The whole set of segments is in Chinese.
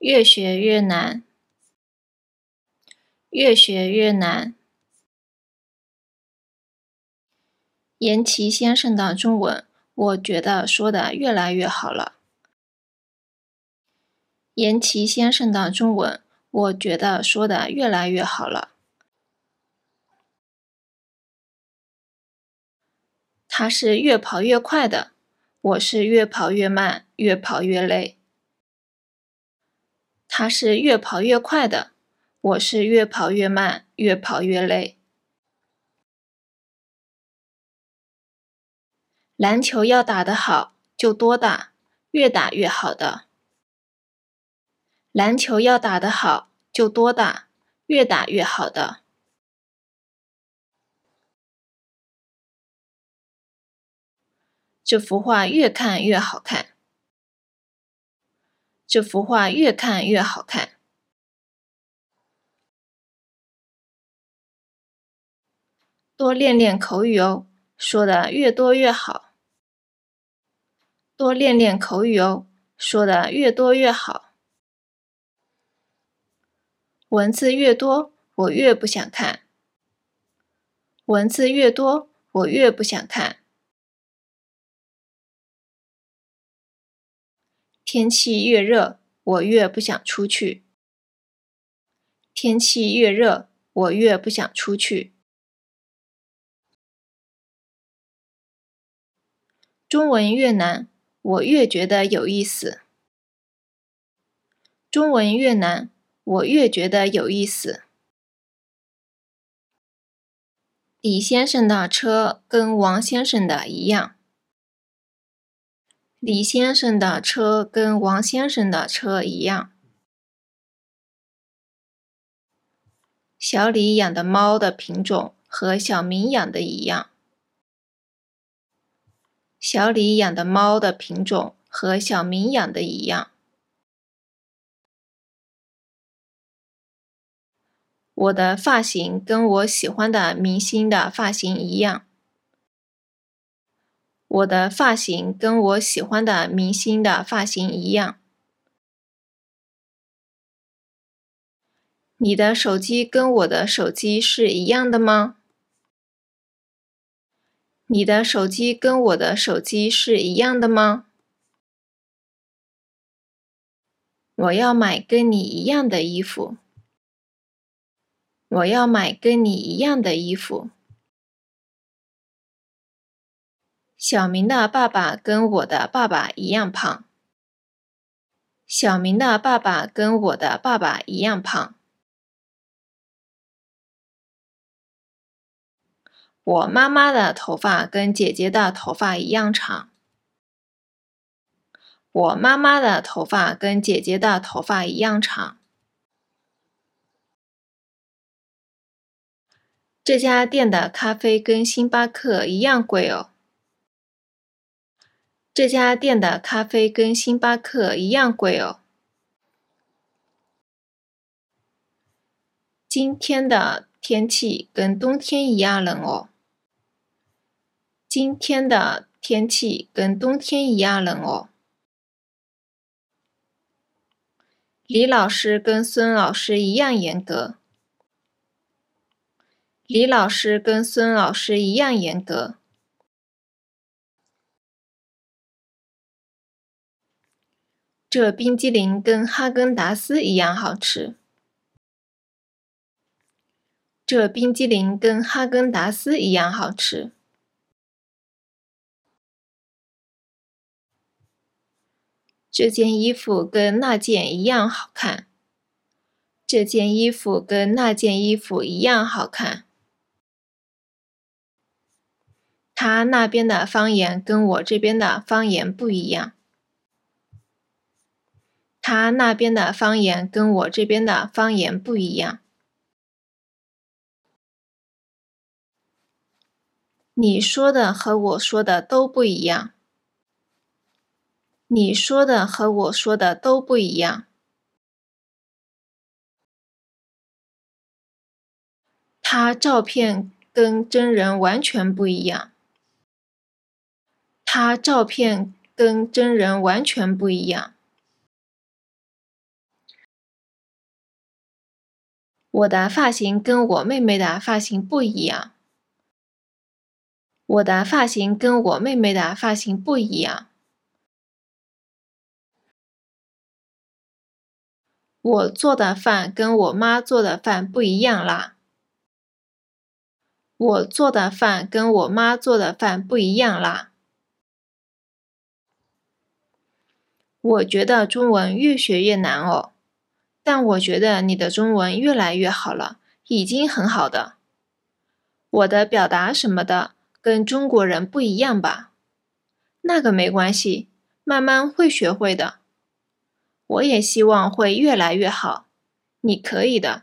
越学越难，越学越难。严琦先生的中文，我觉得说的越来越好了。严琦先生的中文，我觉得说的越来越好了。他是越跑越快的，我是越跑越慢，越跑越累。他是越跑越快的，我是越跑越慢，越跑越累。篮球要打得好，就多打，越打越好的。篮球要打得好，就多打，越打越好的。这幅画越看越好看。这幅画越看越好看。多练练口语哦，说的越多越好。多练练口语哦，说的越多越好。文字越多，我越不想看。文字越多，我越不想看。天气越热，我越不想出去。天气越热，我越不想出去。中文越难，我越觉得有意思。中文越难，我越觉得有意思。李先生的车跟王先生的一样。李先生的车跟王先生的车一样。小李养的猫的品种和小明养的一样。小李养的猫的品种和小明养的一样。我的发型跟我喜欢的明星的发型一样。我的发型跟我喜欢的明星的发型一样。你的手机跟我的手机是一样的吗？你的手机跟我的手机是一样的吗？我要买跟你一样的衣服。我要买跟你一样的衣服。小明的爸爸跟我的爸爸一样胖。小明的爸爸跟我的爸爸一样胖。我妈妈的头发跟姐姐的头发一样长。我妈妈的头发跟姐姐的头发一样长。这家店的咖啡跟星巴克一样贵哦。这家店的咖啡跟星巴克一样贵哦。今天的天气跟冬天一样冷哦。今天的天气跟冬天一样冷哦。李老师跟孙老师一样严格。李老师跟孙老师一样严格。这冰激凌跟哈根达斯一样好吃。这冰激凌跟哈根达斯一样好吃。这件衣服跟那件一样好看。这件衣服跟那件衣服一样好看。他那边的方言跟我这边的方言不一样。他那边的方言跟我这边的方言不一样。你说的和我说的都不一样。你说的和我说的都不一样。他照片跟真人完全不一样。他照片跟真人完全不一样。我的发型跟我妹妹的发型不一样。我的发型跟我妹妹的发型不一样。我做的饭跟我妈做的饭不一样啦。我做的饭跟我妈做的饭不一样啦。我觉得中文越学越难哦。但我觉得你的中文越来越好了，已经很好的。我的表达什么的跟中国人不一样吧？那个没关系，慢慢会学会的。我也希望会越来越好，你可以的。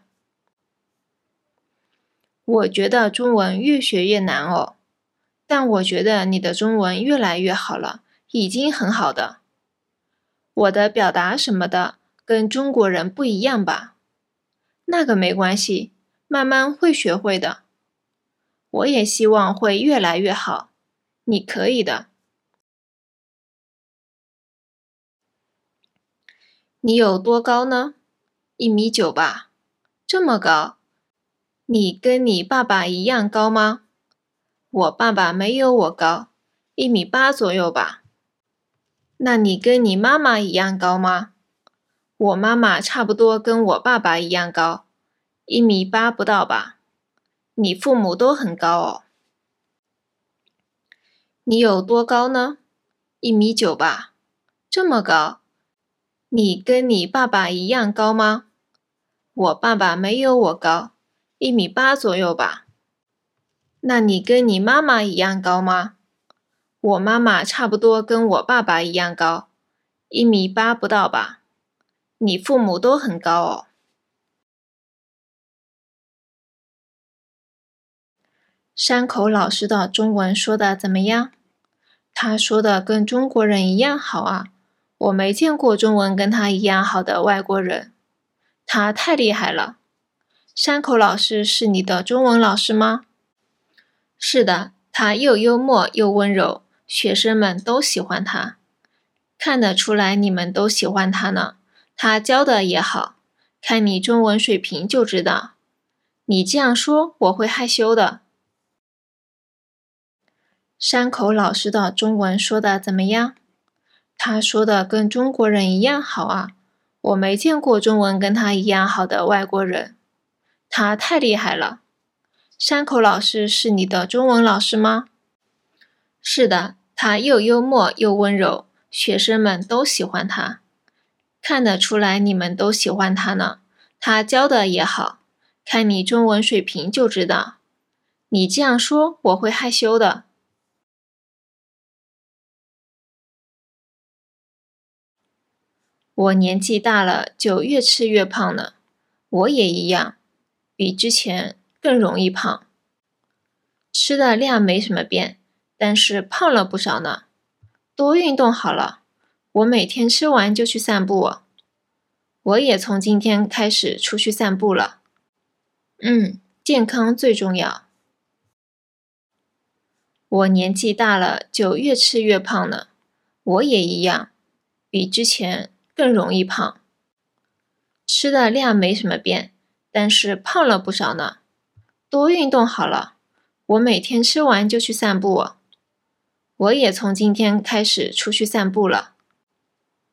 我觉得中文越学越难哦，但我觉得你的中文越来越好了，已经很好的。我的表达什么的。跟中国人不一样吧？那个没关系，慢慢会学会的。我也希望会越来越好，你可以的。你有多高呢？一米九吧，这么高。你跟你爸爸一样高吗？我爸爸没有我高，一米八左右吧。那你跟你妈妈一样高吗？我妈妈差不多跟我爸爸一样高，一米八不到吧？你父母都很高哦。你有多高呢？一米九吧，这么高。你跟你爸爸一样高吗？我爸爸没有我高，一米八左右吧。那你跟你妈妈一样高吗？我妈妈差不多跟我爸爸一样高，一米八不到吧？你父母都很高哦。山口老师的中文说的怎么样？他说的跟中国人一样好啊！我没见过中文跟他一样好的外国人，他太厉害了。山口老师是你的中文老师吗？是的，他又幽默又温柔，学生们都喜欢他。看得出来你们都喜欢他呢。他教的也好，看你中文水平就知道。你这样说，我会害羞的。山口老师的中文说的怎么样？他说的跟中国人一样好啊！我没见过中文跟他一样好的外国人，他太厉害了。山口老师是你的中文老师吗？是的，他又幽默又温柔，学生们都喜欢他。看得出来你们都喜欢他呢，他教的也好，看你中文水平就知道。你这样说我会害羞的。我年纪大了就越吃越胖了，我也一样，比之前更容易胖。吃的量没什么变，但是胖了不少呢。多运动好了。我每天吃完就去散步，我也从今天开始出去散步了。嗯，健康最重要。我年纪大了就越吃越胖了，我也一样，比之前更容易胖。吃的量没什么变，但是胖了不少呢。多运动好了，我每天吃完就去散步，我也从今天开始出去散步了。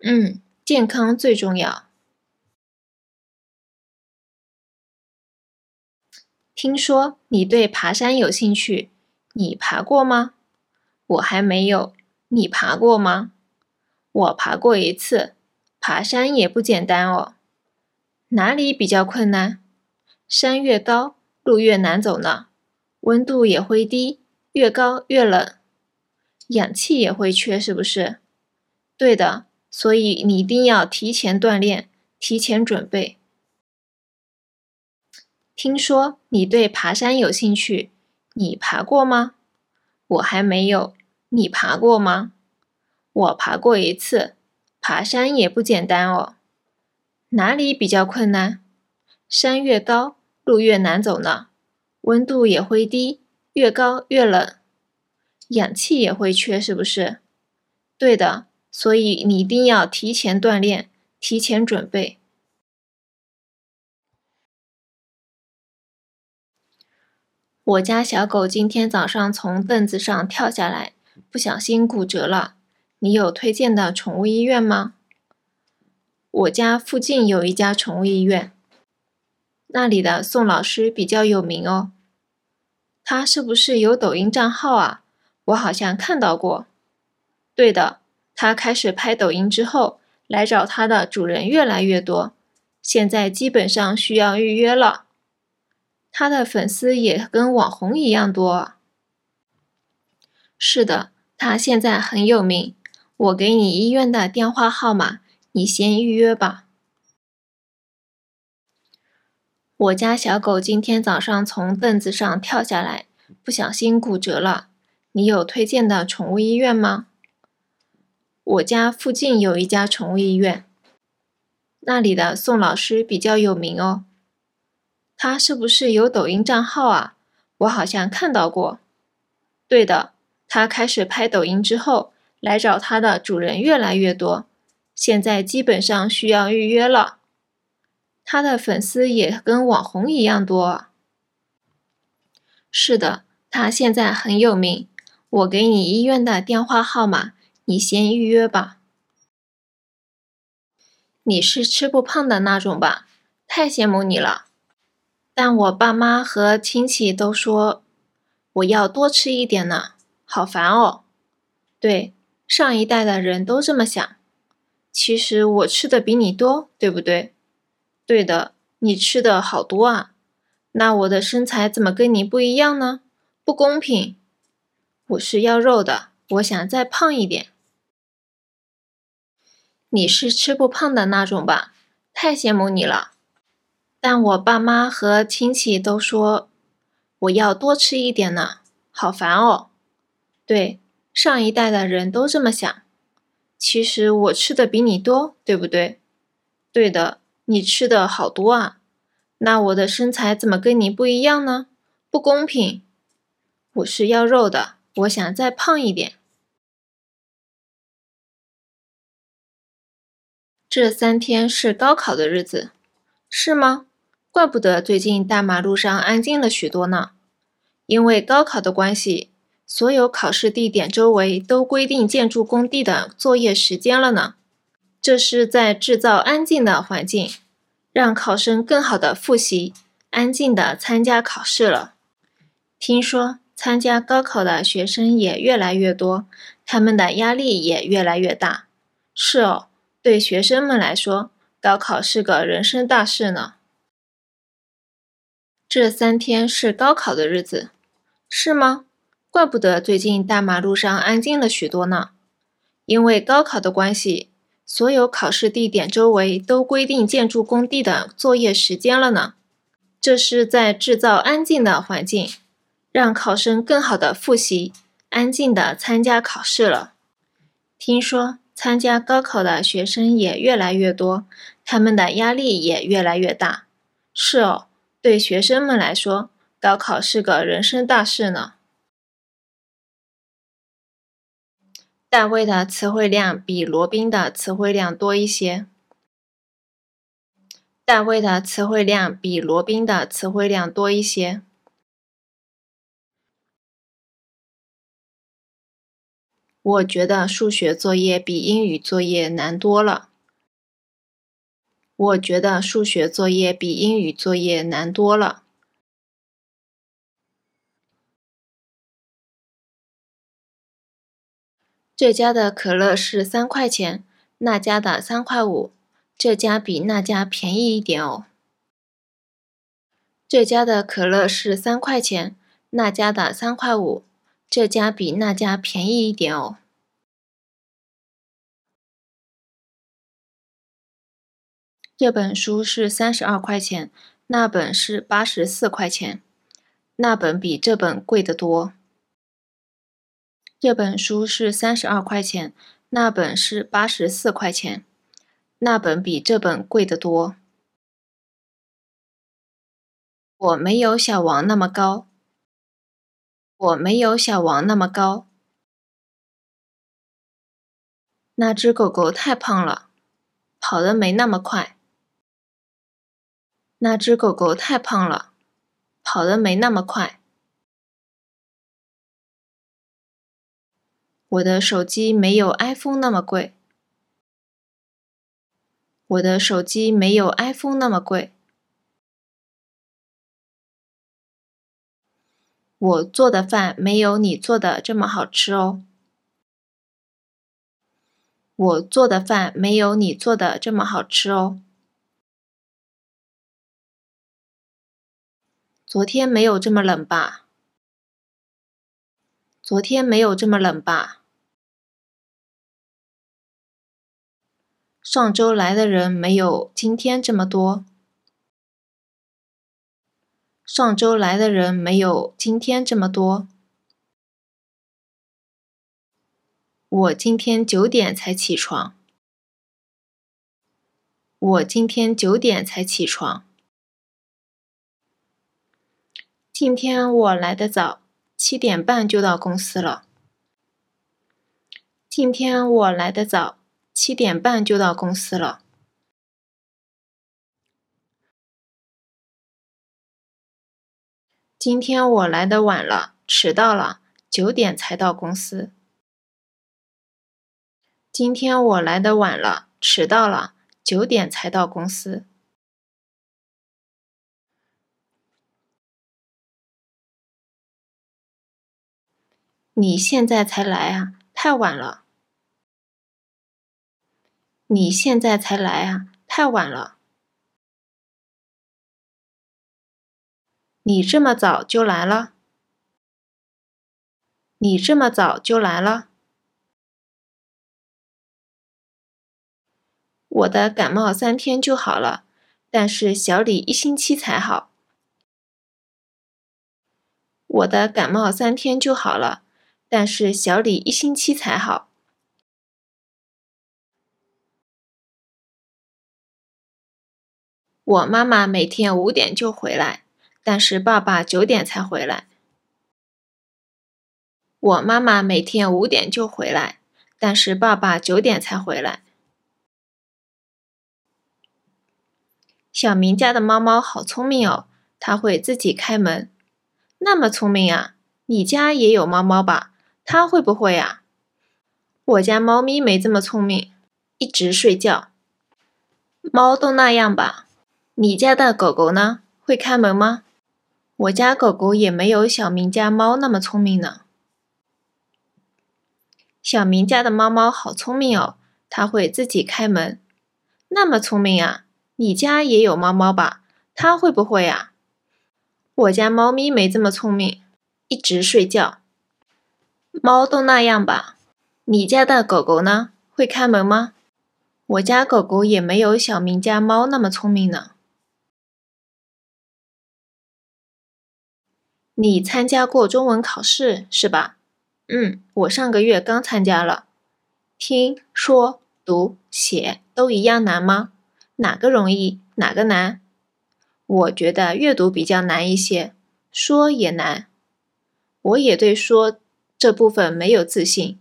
嗯，健康最重要。听说你对爬山有兴趣，你爬过吗？我还没有，你爬过吗？我爬过一次，爬山也不简单哦。哪里比较困难？山越高，路越难走呢。温度也会低，越高越冷，氧气也会缺，是不是？对的。所以你一定要提前锻炼，提前准备。听说你对爬山有兴趣，你爬过吗？我还没有，你爬过吗？我爬过一次，爬山也不简单哦。哪里比较困难？山越高，路越难走呢。温度也会低，越高越冷，氧气也会缺，是不是？对的。所以你一定要提前锻炼，提前准备。我家小狗今天早上从凳子上跳下来，不小心骨折了。你有推荐的宠物医院吗？我家附近有一家宠物医院，那里的宋老师比较有名哦。他是不是有抖音账号啊？我好像看到过。对的，他开始拍抖音之后，来找他的主人越来越多，现在基本上需要预约了。他的粉丝也跟网红一样多。是的，他现在很有名。我给你医院的电话号码，你先预约吧。我家小狗今天早上从凳子上跳下来，不小心骨折了。你有推荐的宠物医院吗？我家附近有一家宠物医院，那里的宋老师比较有名哦。他是不是有抖音账号啊？我好像看到过。对的，他开始拍抖音之后，来找他的主人越来越多，现在基本上需要预约了。他的粉丝也跟网红一样多。是的，他现在很有名。我给你医院的电话号码，你先预约吧。你是吃不胖的那种吧？太羡慕你了。但我爸妈和亲戚都说我要多吃一点呢，好烦哦。对，上一代的人都这么想。其实我吃的比你多，对不对？对的，你吃的好多啊。那我的身材怎么跟你不一样呢？不公平。我是要肉的，我想再胖一点。你是吃不胖的那种吧？太羡慕你了。但我爸妈和亲戚都说我要多吃一点呢，好烦哦。对，上一代的人都这么想。其实我吃的比你多，对不对？对的，你吃的好多啊。那我的身材怎么跟你不一样呢？不公平。我是要肉的，我想再胖一点。这三天是高考的日子，是吗？怪不得最近大马路上安静了许多呢，因为高考的关系，所有考试地点周围都规定建筑工地的作业时间了呢。这是在制造安静的环境，让考生更好的复习，安静的参加考试了。听说参加高考的学生也越来越多，他们的压力也越来越大。是哦，对学生们来说，高考是个人生大事呢。这三天是高考的日子，是吗？怪不得最近大马路上安静了许多呢。因为高考的关系，所有考试地点周围都规定建筑工地的作业时间了呢。这是在制造安静的环境，让考生更好的复习，安静的参加考试了。听说参加高考的学生也越来越多，他们的压力也越来越大。是哦。对学生们来说，高考是个人生大事呢。大卫的词汇量比罗宾的词汇量多一些。大卫的词汇量比罗宾的词汇量多一些。我觉得数学作业比英语作业难多了。我觉得数学作业比英语作业难多了。这家的可乐是三块钱，那家的三块五，这家比那家便宜一点哦。这家的可乐是三块钱，那家的三块五，这家比那家便宜一点哦。这本书是三十二块钱，那本是八十四块钱，那本比这本贵得多。这本书是三十二块钱，那本是八十四块钱，那本比这本贵得多。我没有小王那么高，我没有小王那么高。那只狗狗太胖了跑的没那么快。那只狗狗太胖了跑的没那么快。我的手机没有 iphone 那么贵。我的手机没有 iphone 那么贵我做的饭没有你做的这么好吃哦。我做的饭没有你做的这么好吃哦。昨天没有这么冷吧？昨天没有这么冷吧？上周来的人没有今天这么多。上周来的人没有今天这么多。我今天九点才起床。我今天九点才起床。今天我来的早，七点半就到公司了。今天我来的早，七点半就到公司了。今天我来的晚了，迟到了，九点才到公司。今天我来的晚了，迟到了，九点才到公司。你现在才来啊，太晚了！你现在才来啊，太晚了！你这么早就来了？你这么早就来了？我的感冒三天就好了，但是小李一星期才好。我的感冒三天就好了。但是小李一星期才好。我妈妈每天五点就回来，但是爸爸九点才回来。我妈妈每天五点就回来，但是爸爸九点才回来。小明家的猫猫好聪明哦，它会自己开门，那么聪明啊！你家也有猫猫吧？它会不会呀？我家猫咪没这么聪明，一直睡觉。猫都那样吧？你家的狗狗呢？会开门吗？我家狗狗也没有小明家猫那么聪明呢。小明家的猫猫好聪明哦，它会自己开门，那么聪明啊！你家也有猫猫吧？它会不会呀？我家猫咪没这么聪明，一直睡觉。猫都那样吧？你家的狗狗呢？会开门吗？我家狗狗也没有小明家猫那么聪明呢。你参加过中文考试是吧？嗯，我上个月刚参加了。听说读写都一样难吗？哪个容易？哪个难？我觉得阅读比较难一些，说也难。我也对说。这部分没有自信，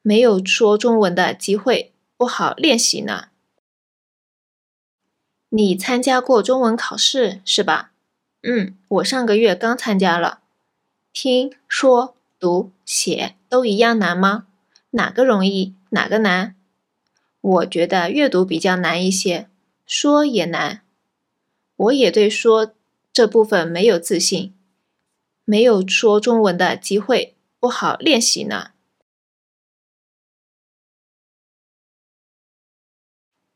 没有说中文的机会，不好练习呢。你参加过中文考试是吧？嗯，我上个月刚参加了。听说读写都一样难吗？哪个容易？哪个难？我觉得阅读比较难一些，说也难。我也对说这部分没有自信，没有说中文的机会。不好练习呢。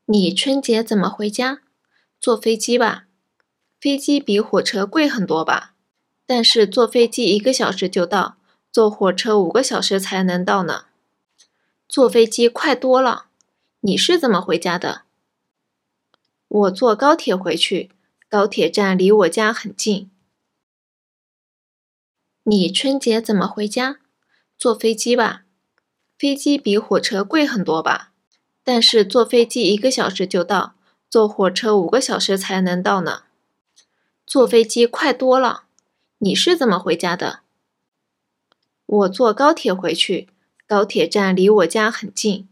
你春节怎么回家？坐飞机吧。飞机比火车贵很多吧？但是坐飞机一个小时就到，坐火车五个小时才能到呢。坐飞机快多了。你是怎么回家的？我坐高铁回去，高铁站离我家很近。你春节怎么回家？坐飞机吧，飞机比火车贵很多吧？但是坐飞机一个小时就到，坐火车五个小时才能到呢。坐飞机快多了。你是怎么回家的？我坐高铁回去，高铁站离我家很近。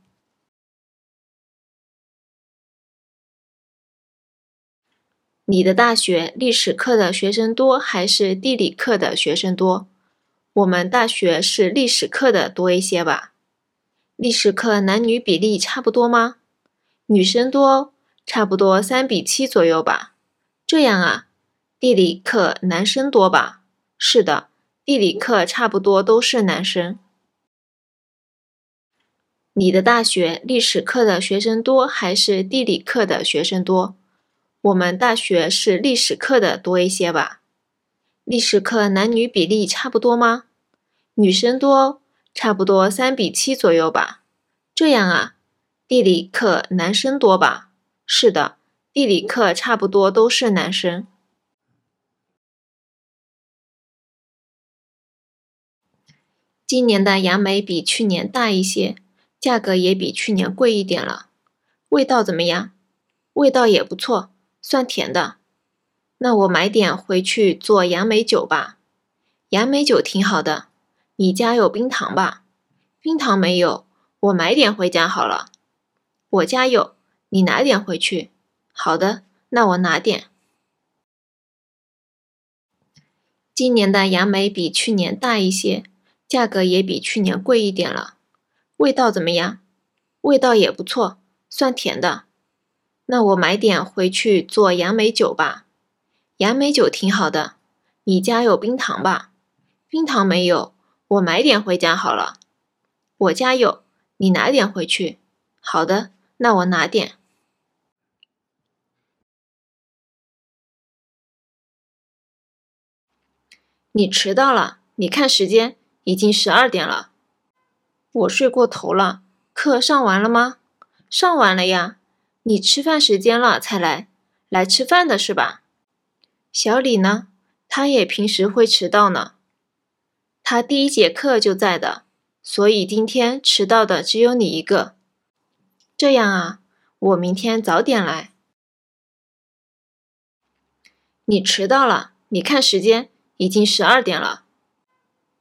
你的大学历史课的学生多还是地理课的学生多？我们大学是历史课的多一些吧？历史课男女比例差不多吗？女生多，差不多三比七左右吧。这样啊，地理课男生多吧？是的，地理课差不多都是男生。你的大学历史课的学生多还是地理课的学生多？我们大学是历史课的多一些吧？历史课男女比例差不多吗？女生多，差不多三比七左右吧。这样啊，地理课男生多吧？是的，地理课差不多都是男生。今年的杨梅比去年大一些。价格也比去年贵一点了，味道怎么样？味道也不错，算甜的。那我买点回去做杨梅酒吧。杨梅酒挺好的，你家有冰糖吧？冰糖没有，我买点回家好了。我家有，你拿点回去。好的，那我拿点。今年的杨梅比去年大一些，价格也比去年贵一点了。味道怎么样？味道也不错，算甜的。那我买点回去做杨梅酒吧。杨梅酒挺好的，你家有冰糖吧？冰糖没有，我买点回家好了。我家有，你拿点回去。好的，那我拿点。你迟到了，你看时间，已经十二点了。我睡过头了，课上完了吗？上完了呀。你吃饭时间了才来，来吃饭的是吧？小李呢？他也平时会迟到呢。他第一节课就在的，所以今天迟到的只有你一个。这样啊，我明天早点来。你迟到了，你看时间，已经十二点了。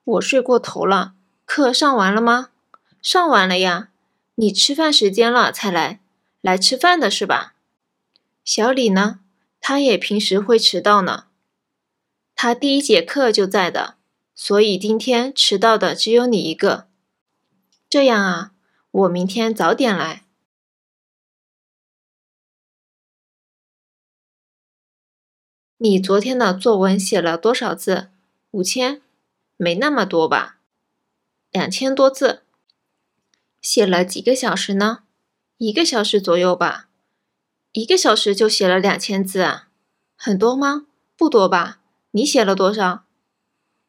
我睡过头了，课上完了吗？上完了呀，你吃饭时间了才来，来吃饭的是吧？小李呢？他也平时会迟到呢。他第一节课就在的，所以今天迟到的只有你一个。这样啊，我明天早点来。你昨天的作文写了多少字？五千？没那么多吧？两千多字。写了几个小时呢？一个小时左右吧。一个小时就写了两千字啊，很多吗？不多吧。你写了多少？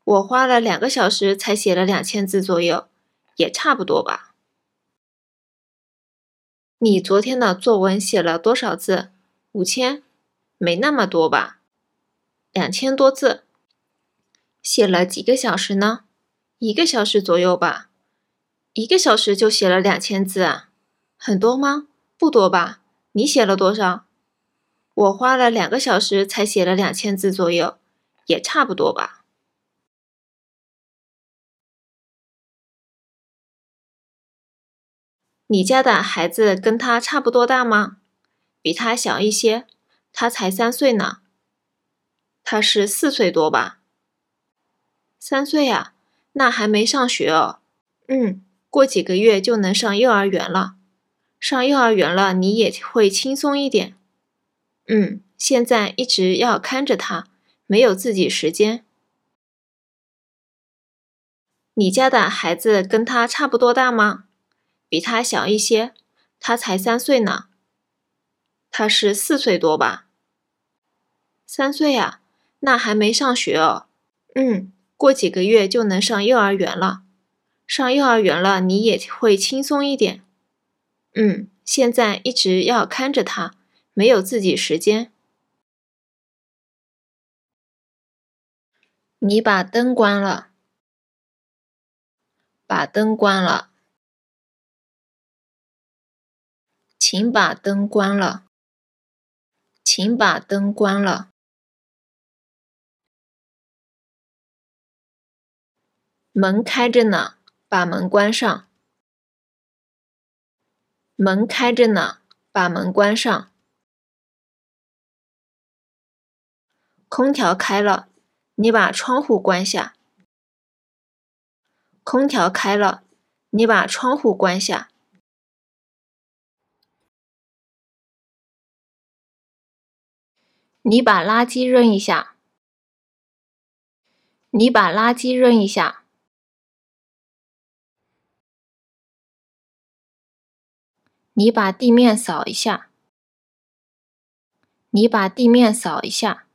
我花了两个小时才写了两千字左右，也差不多吧。你昨天的作文写了多少字？五千？没那么多吧。两千多字。写了几个小时呢？一个小时左右吧。一个小时就写了两千字啊，很多吗？不多吧。你写了多少？我花了两个小时才写了两千字左右，也差不多吧。你家的孩子跟他差不多大吗？比他小一些，他才三岁呢。他是四岁多吧？三岁啊，那还没上学哦。嗯。过几个月就能上幼儿园了，上幼儿园了你也会轻松一点。嗯，现在一直要看着他，没有自己时间。你家的孩子跟他差不多大吗？比他小一些，他才三岁呢。他是四岁多吧？三岁啊，那还没上学哦。嗯，过几个月就能上幼儿园了。上幼儿园了，你也会轻松一点。嗯，现在一直要看着他，没有自己时间。你把灯关了，把灯关了，请把灯关了，请把灯关了，门开着呢。把门关上。门开着呢，把门关上。空调开了，你把窗户关下。空调开了，你把窗户关下。你把垃圾扔一下。你把垃圾扔一下。你把地面扫一下。你把地面扫一下。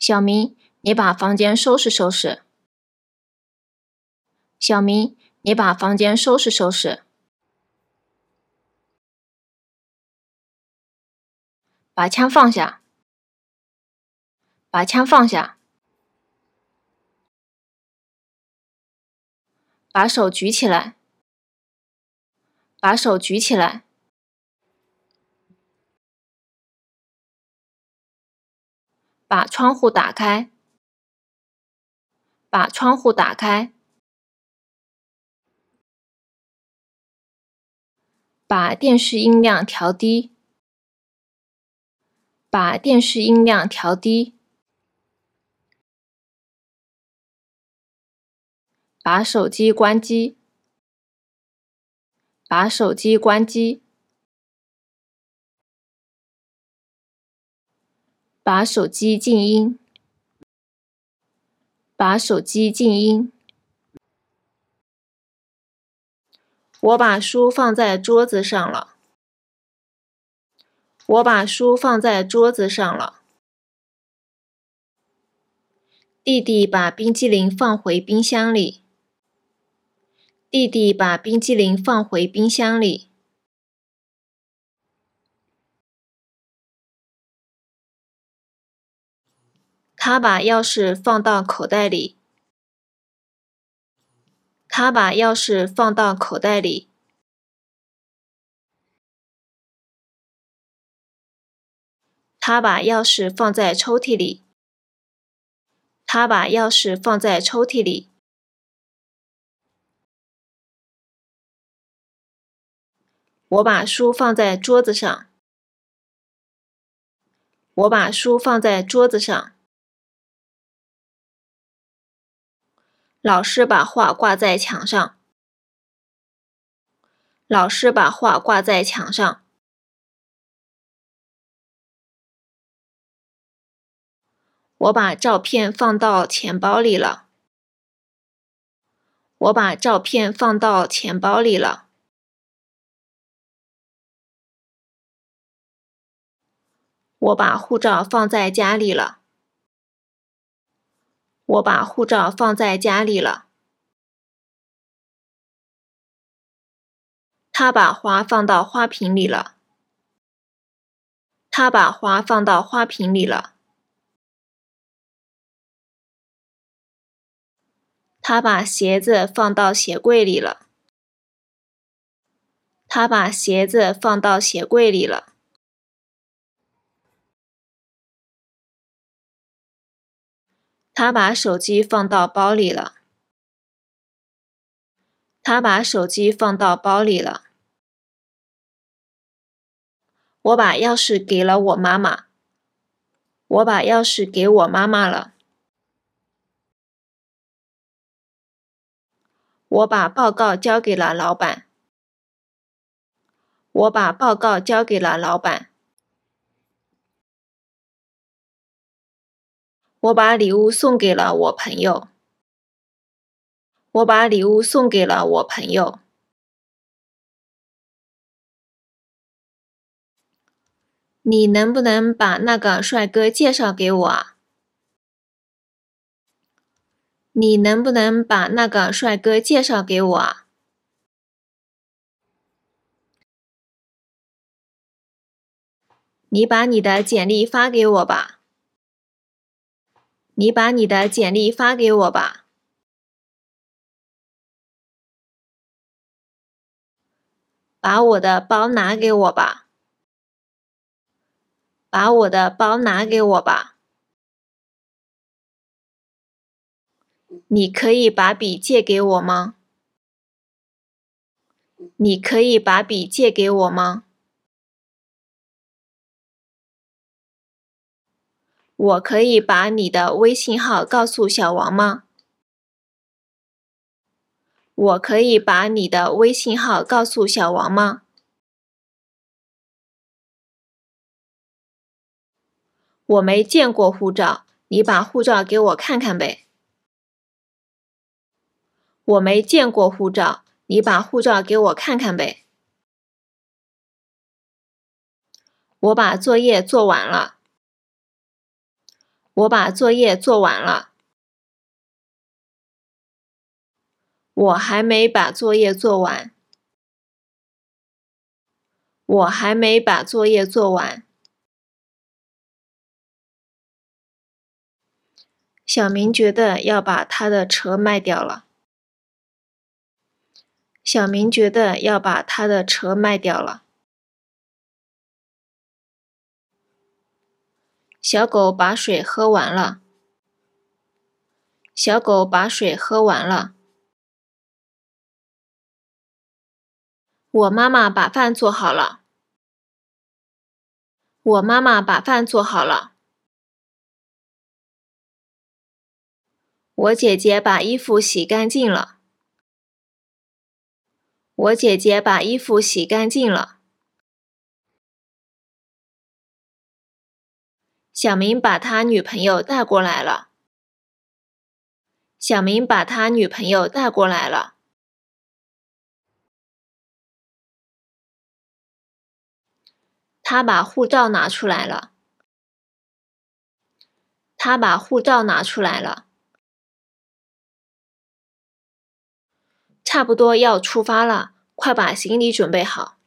小明，你把房间收拾收拾。小明，你把房间收拾收拾。把枪放下。把枪放下。把手举起来。把手举起来。把窗户打开。把窗户打开。把电视音量调低。把电视音量调低。把手机关机。把手机关机。把手机静音。把手机静音。我把书放在桌子上了。我把书放在桌子上了。弟弟把冰激凌放回冰箱里。弟弟把冰激凌放回冰箱里。他把钥匙放到口袋里。他把钥匙放到口袋里。他把钥匙放在抽屉里。他把钥匙放在抽屉里。我把书放在桌子上。我把书放在桌子上。老师把画挂在墙上。老师把画挂在墙上。我把照片放到钱包里了。我把照片放到钱包里了。我把护照放在家里了。我把护照放在家里了。他把花放到花瓶里了。他把花放到花瓶里了。他把鞋子放到鞋柜里了。他把鞋子放到鞋柜里了。他把手机放到包里了。他把手机放到包里了。我把钥匙给了我妈妈。我把钥匙给我妈妈了。我把报告交给了老板。我把报告交给了老板。我把礼物送给了我朋友。我把礼物送给了我朋友。你能不能把那个帅哥介绍给我啊？你能不能把那个帅哥介绍给我啊？你把你的简历发给我吧。你把你的简历发给我吧。把我的包拿给我吧。把我的包拿给我吧。你可以把笔借给我吗？你可以把笔借给我吗？我可以把你的微信号告诉小王吗？我可以把你的微信号告诉小王吗？我没见过护照，你把护照给我看看呗。我没见过护照，你把护照给我看看呗。我把作业做完了。我把作业做完了。我还没把作业做完。我还没把作业做完。小明觉得要把他的车卖掉了。小明觉得要把他的车卖掉了。小狗把水喝完了。小狗把水喝完了。我妈妈把饭做好了。我妈妈把饭做好了。我姐姐把衣服洗干净了。我姐姐把衣服洗干净了。小明把他女朋友带过来了。小明把他女朋友带过来了。他把护照拿出来了。他把护照拿出来了。差不多要出发了，快把行李准备好。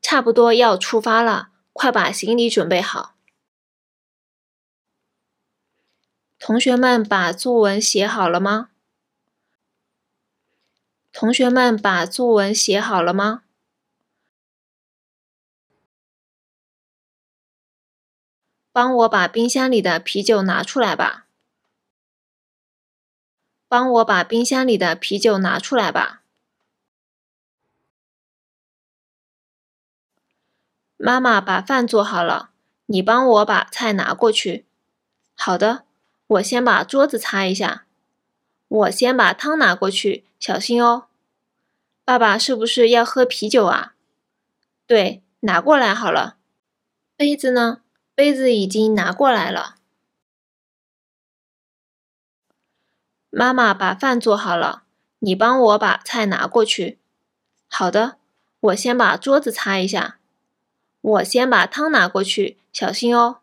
差不多要出发了。快把行李准备好！同学们把作文写好了吗？同学们把作文写好了吗？帮我把冰箱里的啤酒拿出来吧！帮我把冰箱里的啤酒拿出来吧！妈妈把饭做好了，你帮我把菜拿过去。好的，我先把桌子擦一下。我先把汤拿过去，小心哦。爸爸是不是要喝啤酒啊？对，拿过来好了。杯子呢？杯子已经拿过来了。妈妈把饭做好了，你帮我把菜拿过去。好的，我先把桌子擦一下。我先把汤拿过去，小心哦。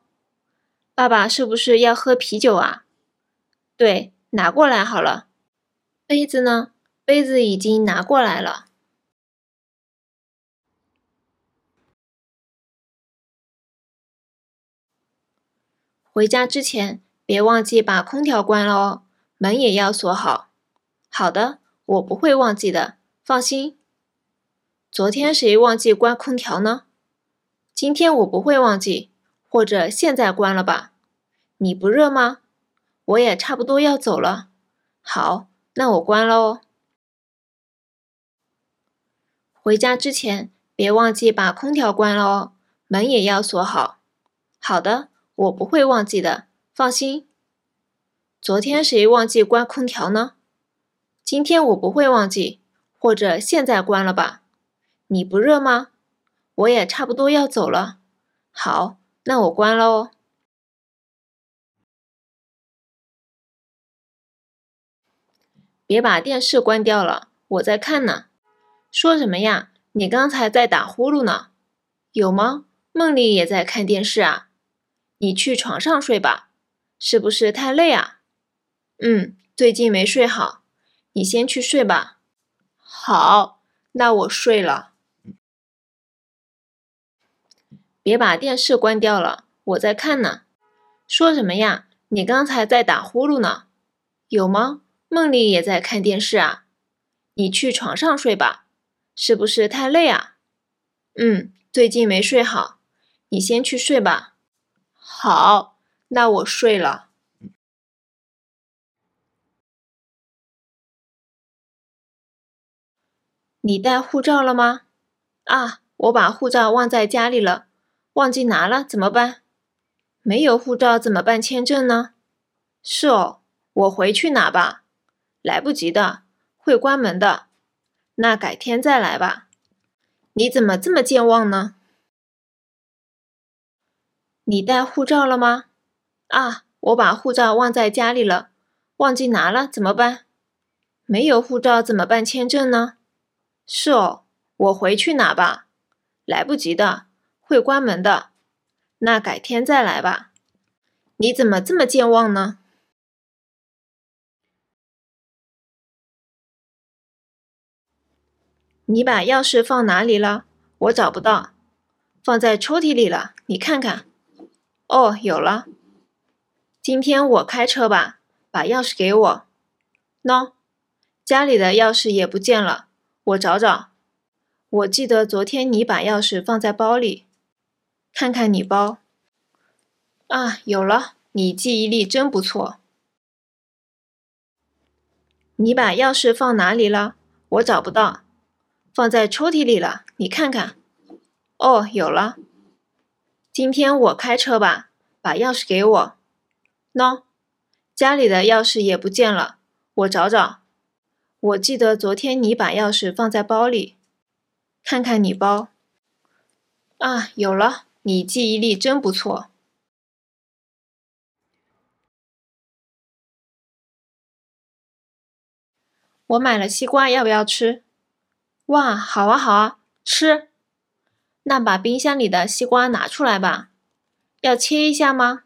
爸爸是不是要喝啤酒啊？对，拿过来好了。杯子呢？杯子已经拿过来了。回家之前别忘记把空调关了哦，门也要锁好。好的，我不会忘记的，放心。昨天谁忘记关空调呢？今天我不会忘记，或者现在关了吧？你不热吗？我也差不多要走了。好，那我关了哦。回家之前别忘记把空调关了哦，门也要锁好。好的，我不会忘记的，放心。昨天谁忘记关空调呢？今天我不会忘记，或者现在关了吧？你不热吗？我也差不多要走了，好，那我关了哦。别把电视关掉了，我在看呢。说什么呀？你刚才在打呼噜呢？有吗？梦里也在看电视啊？你去床上睡吧，是不是太累啊？嗯，最近没睡好，你先去睡吧。好，那我睡了。别把电视关掉了，我在看呢。说什么呀？你刚才在打呼噜呢？有吗？梦里也在看电视啊？你去床上睡吧，是不是太累啊？嗯，最近没睡好，你先去睡吧。好，那我睡了。你带护照了吗？啊，我把护照忘在家里了。忘记拿了怎么办？没有护照怎么办签证呢？是哦，我回去拿吧。来不及的，会关门的。那改天再来吧。你怎么这么健忘呢？你带护照了吗？啊，我把护照忘在家里了，忘记拿了，怎么办？没有护照怎么办签证呢？是哦，我回去拿吧。来不及的，会关门的。那改天再来吧。你怎么这么健忘呢？你把钥匙放哪里了？我找不到。放在抽屉里了，你看看。哦，有了。今天我开车吧，把钥匙给我。喏，家里的钥匙也不见了，我找找。我记得昨天你把钥匙放在包里，看看你包。啊，有了！你记忆力真不错。你把钥匙放哪里了？我找不到。放在抽屉里了，你看看。哦，有了。今天我开车吧，把钥匙给我。喏，家里的钥匙也不见了，我找找。我记得昨天你把钥匙放在包里，看看你包。啊，有了！你记忆力真不错。我买了西瓜，要不要吃？哇，好啊，好啊，吃。那把冰箱里的西瓜拿出来吧。要切一下吗？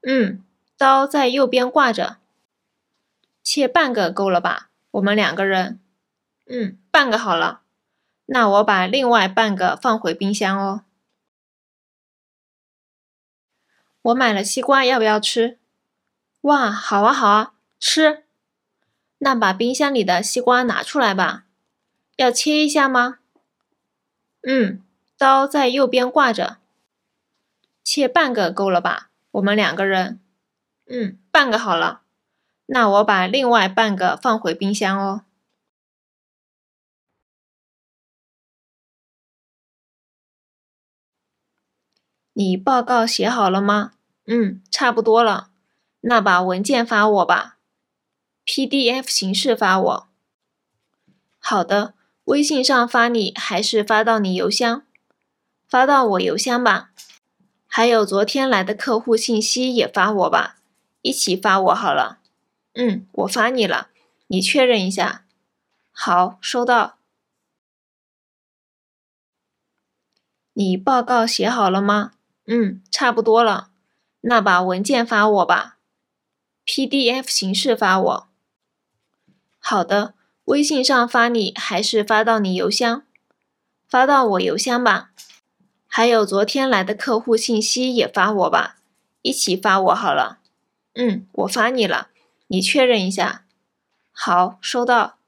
嗯，刀在右边挂着。切半个够了吧？我们两个人。嗯，半个好了。那我把另外半个放回冰箱哦。我买了西瓜，要不要吃？哇，好啊，好啊，吃。那把冰箱里的西瓜拿出来吧，要切一下吗？嗯，刀在右边挂着。切半个够了吧？我们两个人。嗯，半个好了。那我把另外半个放回冰箱哦。你报告写好了吗？嗯，差不多了。那把文件发我吧。PDF 形式发我。好的，微信上发你还是发到你邮箱？发到我邮箱吧。还有昨天来的客户信息也发我吧，一起发我好了。嗯，我发你了，你确认一下。好，收到。你报告写好了吗？嗯，差不多了。那把文件发我吧，PDF 形式发我。好的，微信上发你还是发到你邮箱？发到我邮箱吧。还有昨天来的客户信息也发我吧，一起发我好了。嗯，我发你了，你确认一下。好，收到。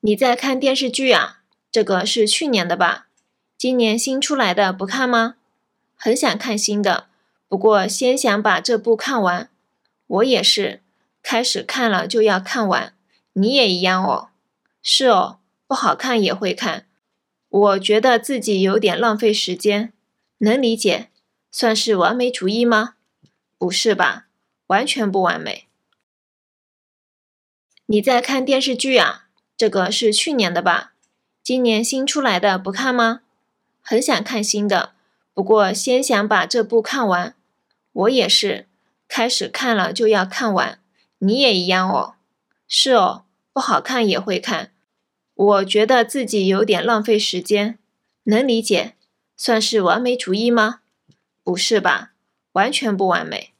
你在看电视剧啊？这个是去年的吧？今年新出来的不看吗？很想看新的。不过，先想把这部看完。我也是，开始看了就要看完。你也一样哦。是哦，不好看也会看。我觉得自己有点浪费时间，能理解。算是完美主义吗？不是吧，完全不完美。你在看电视剧啊？这个是去年的吧？今年新出来的不看吗？很想看新的。不过，先想把这部看完。我也是，开始看了就要看完。你也一样哦。是哦，不好看也会看。我觉得自己有点浪费时间，能理解。算是完美主义吗？不是吧，完全不完美。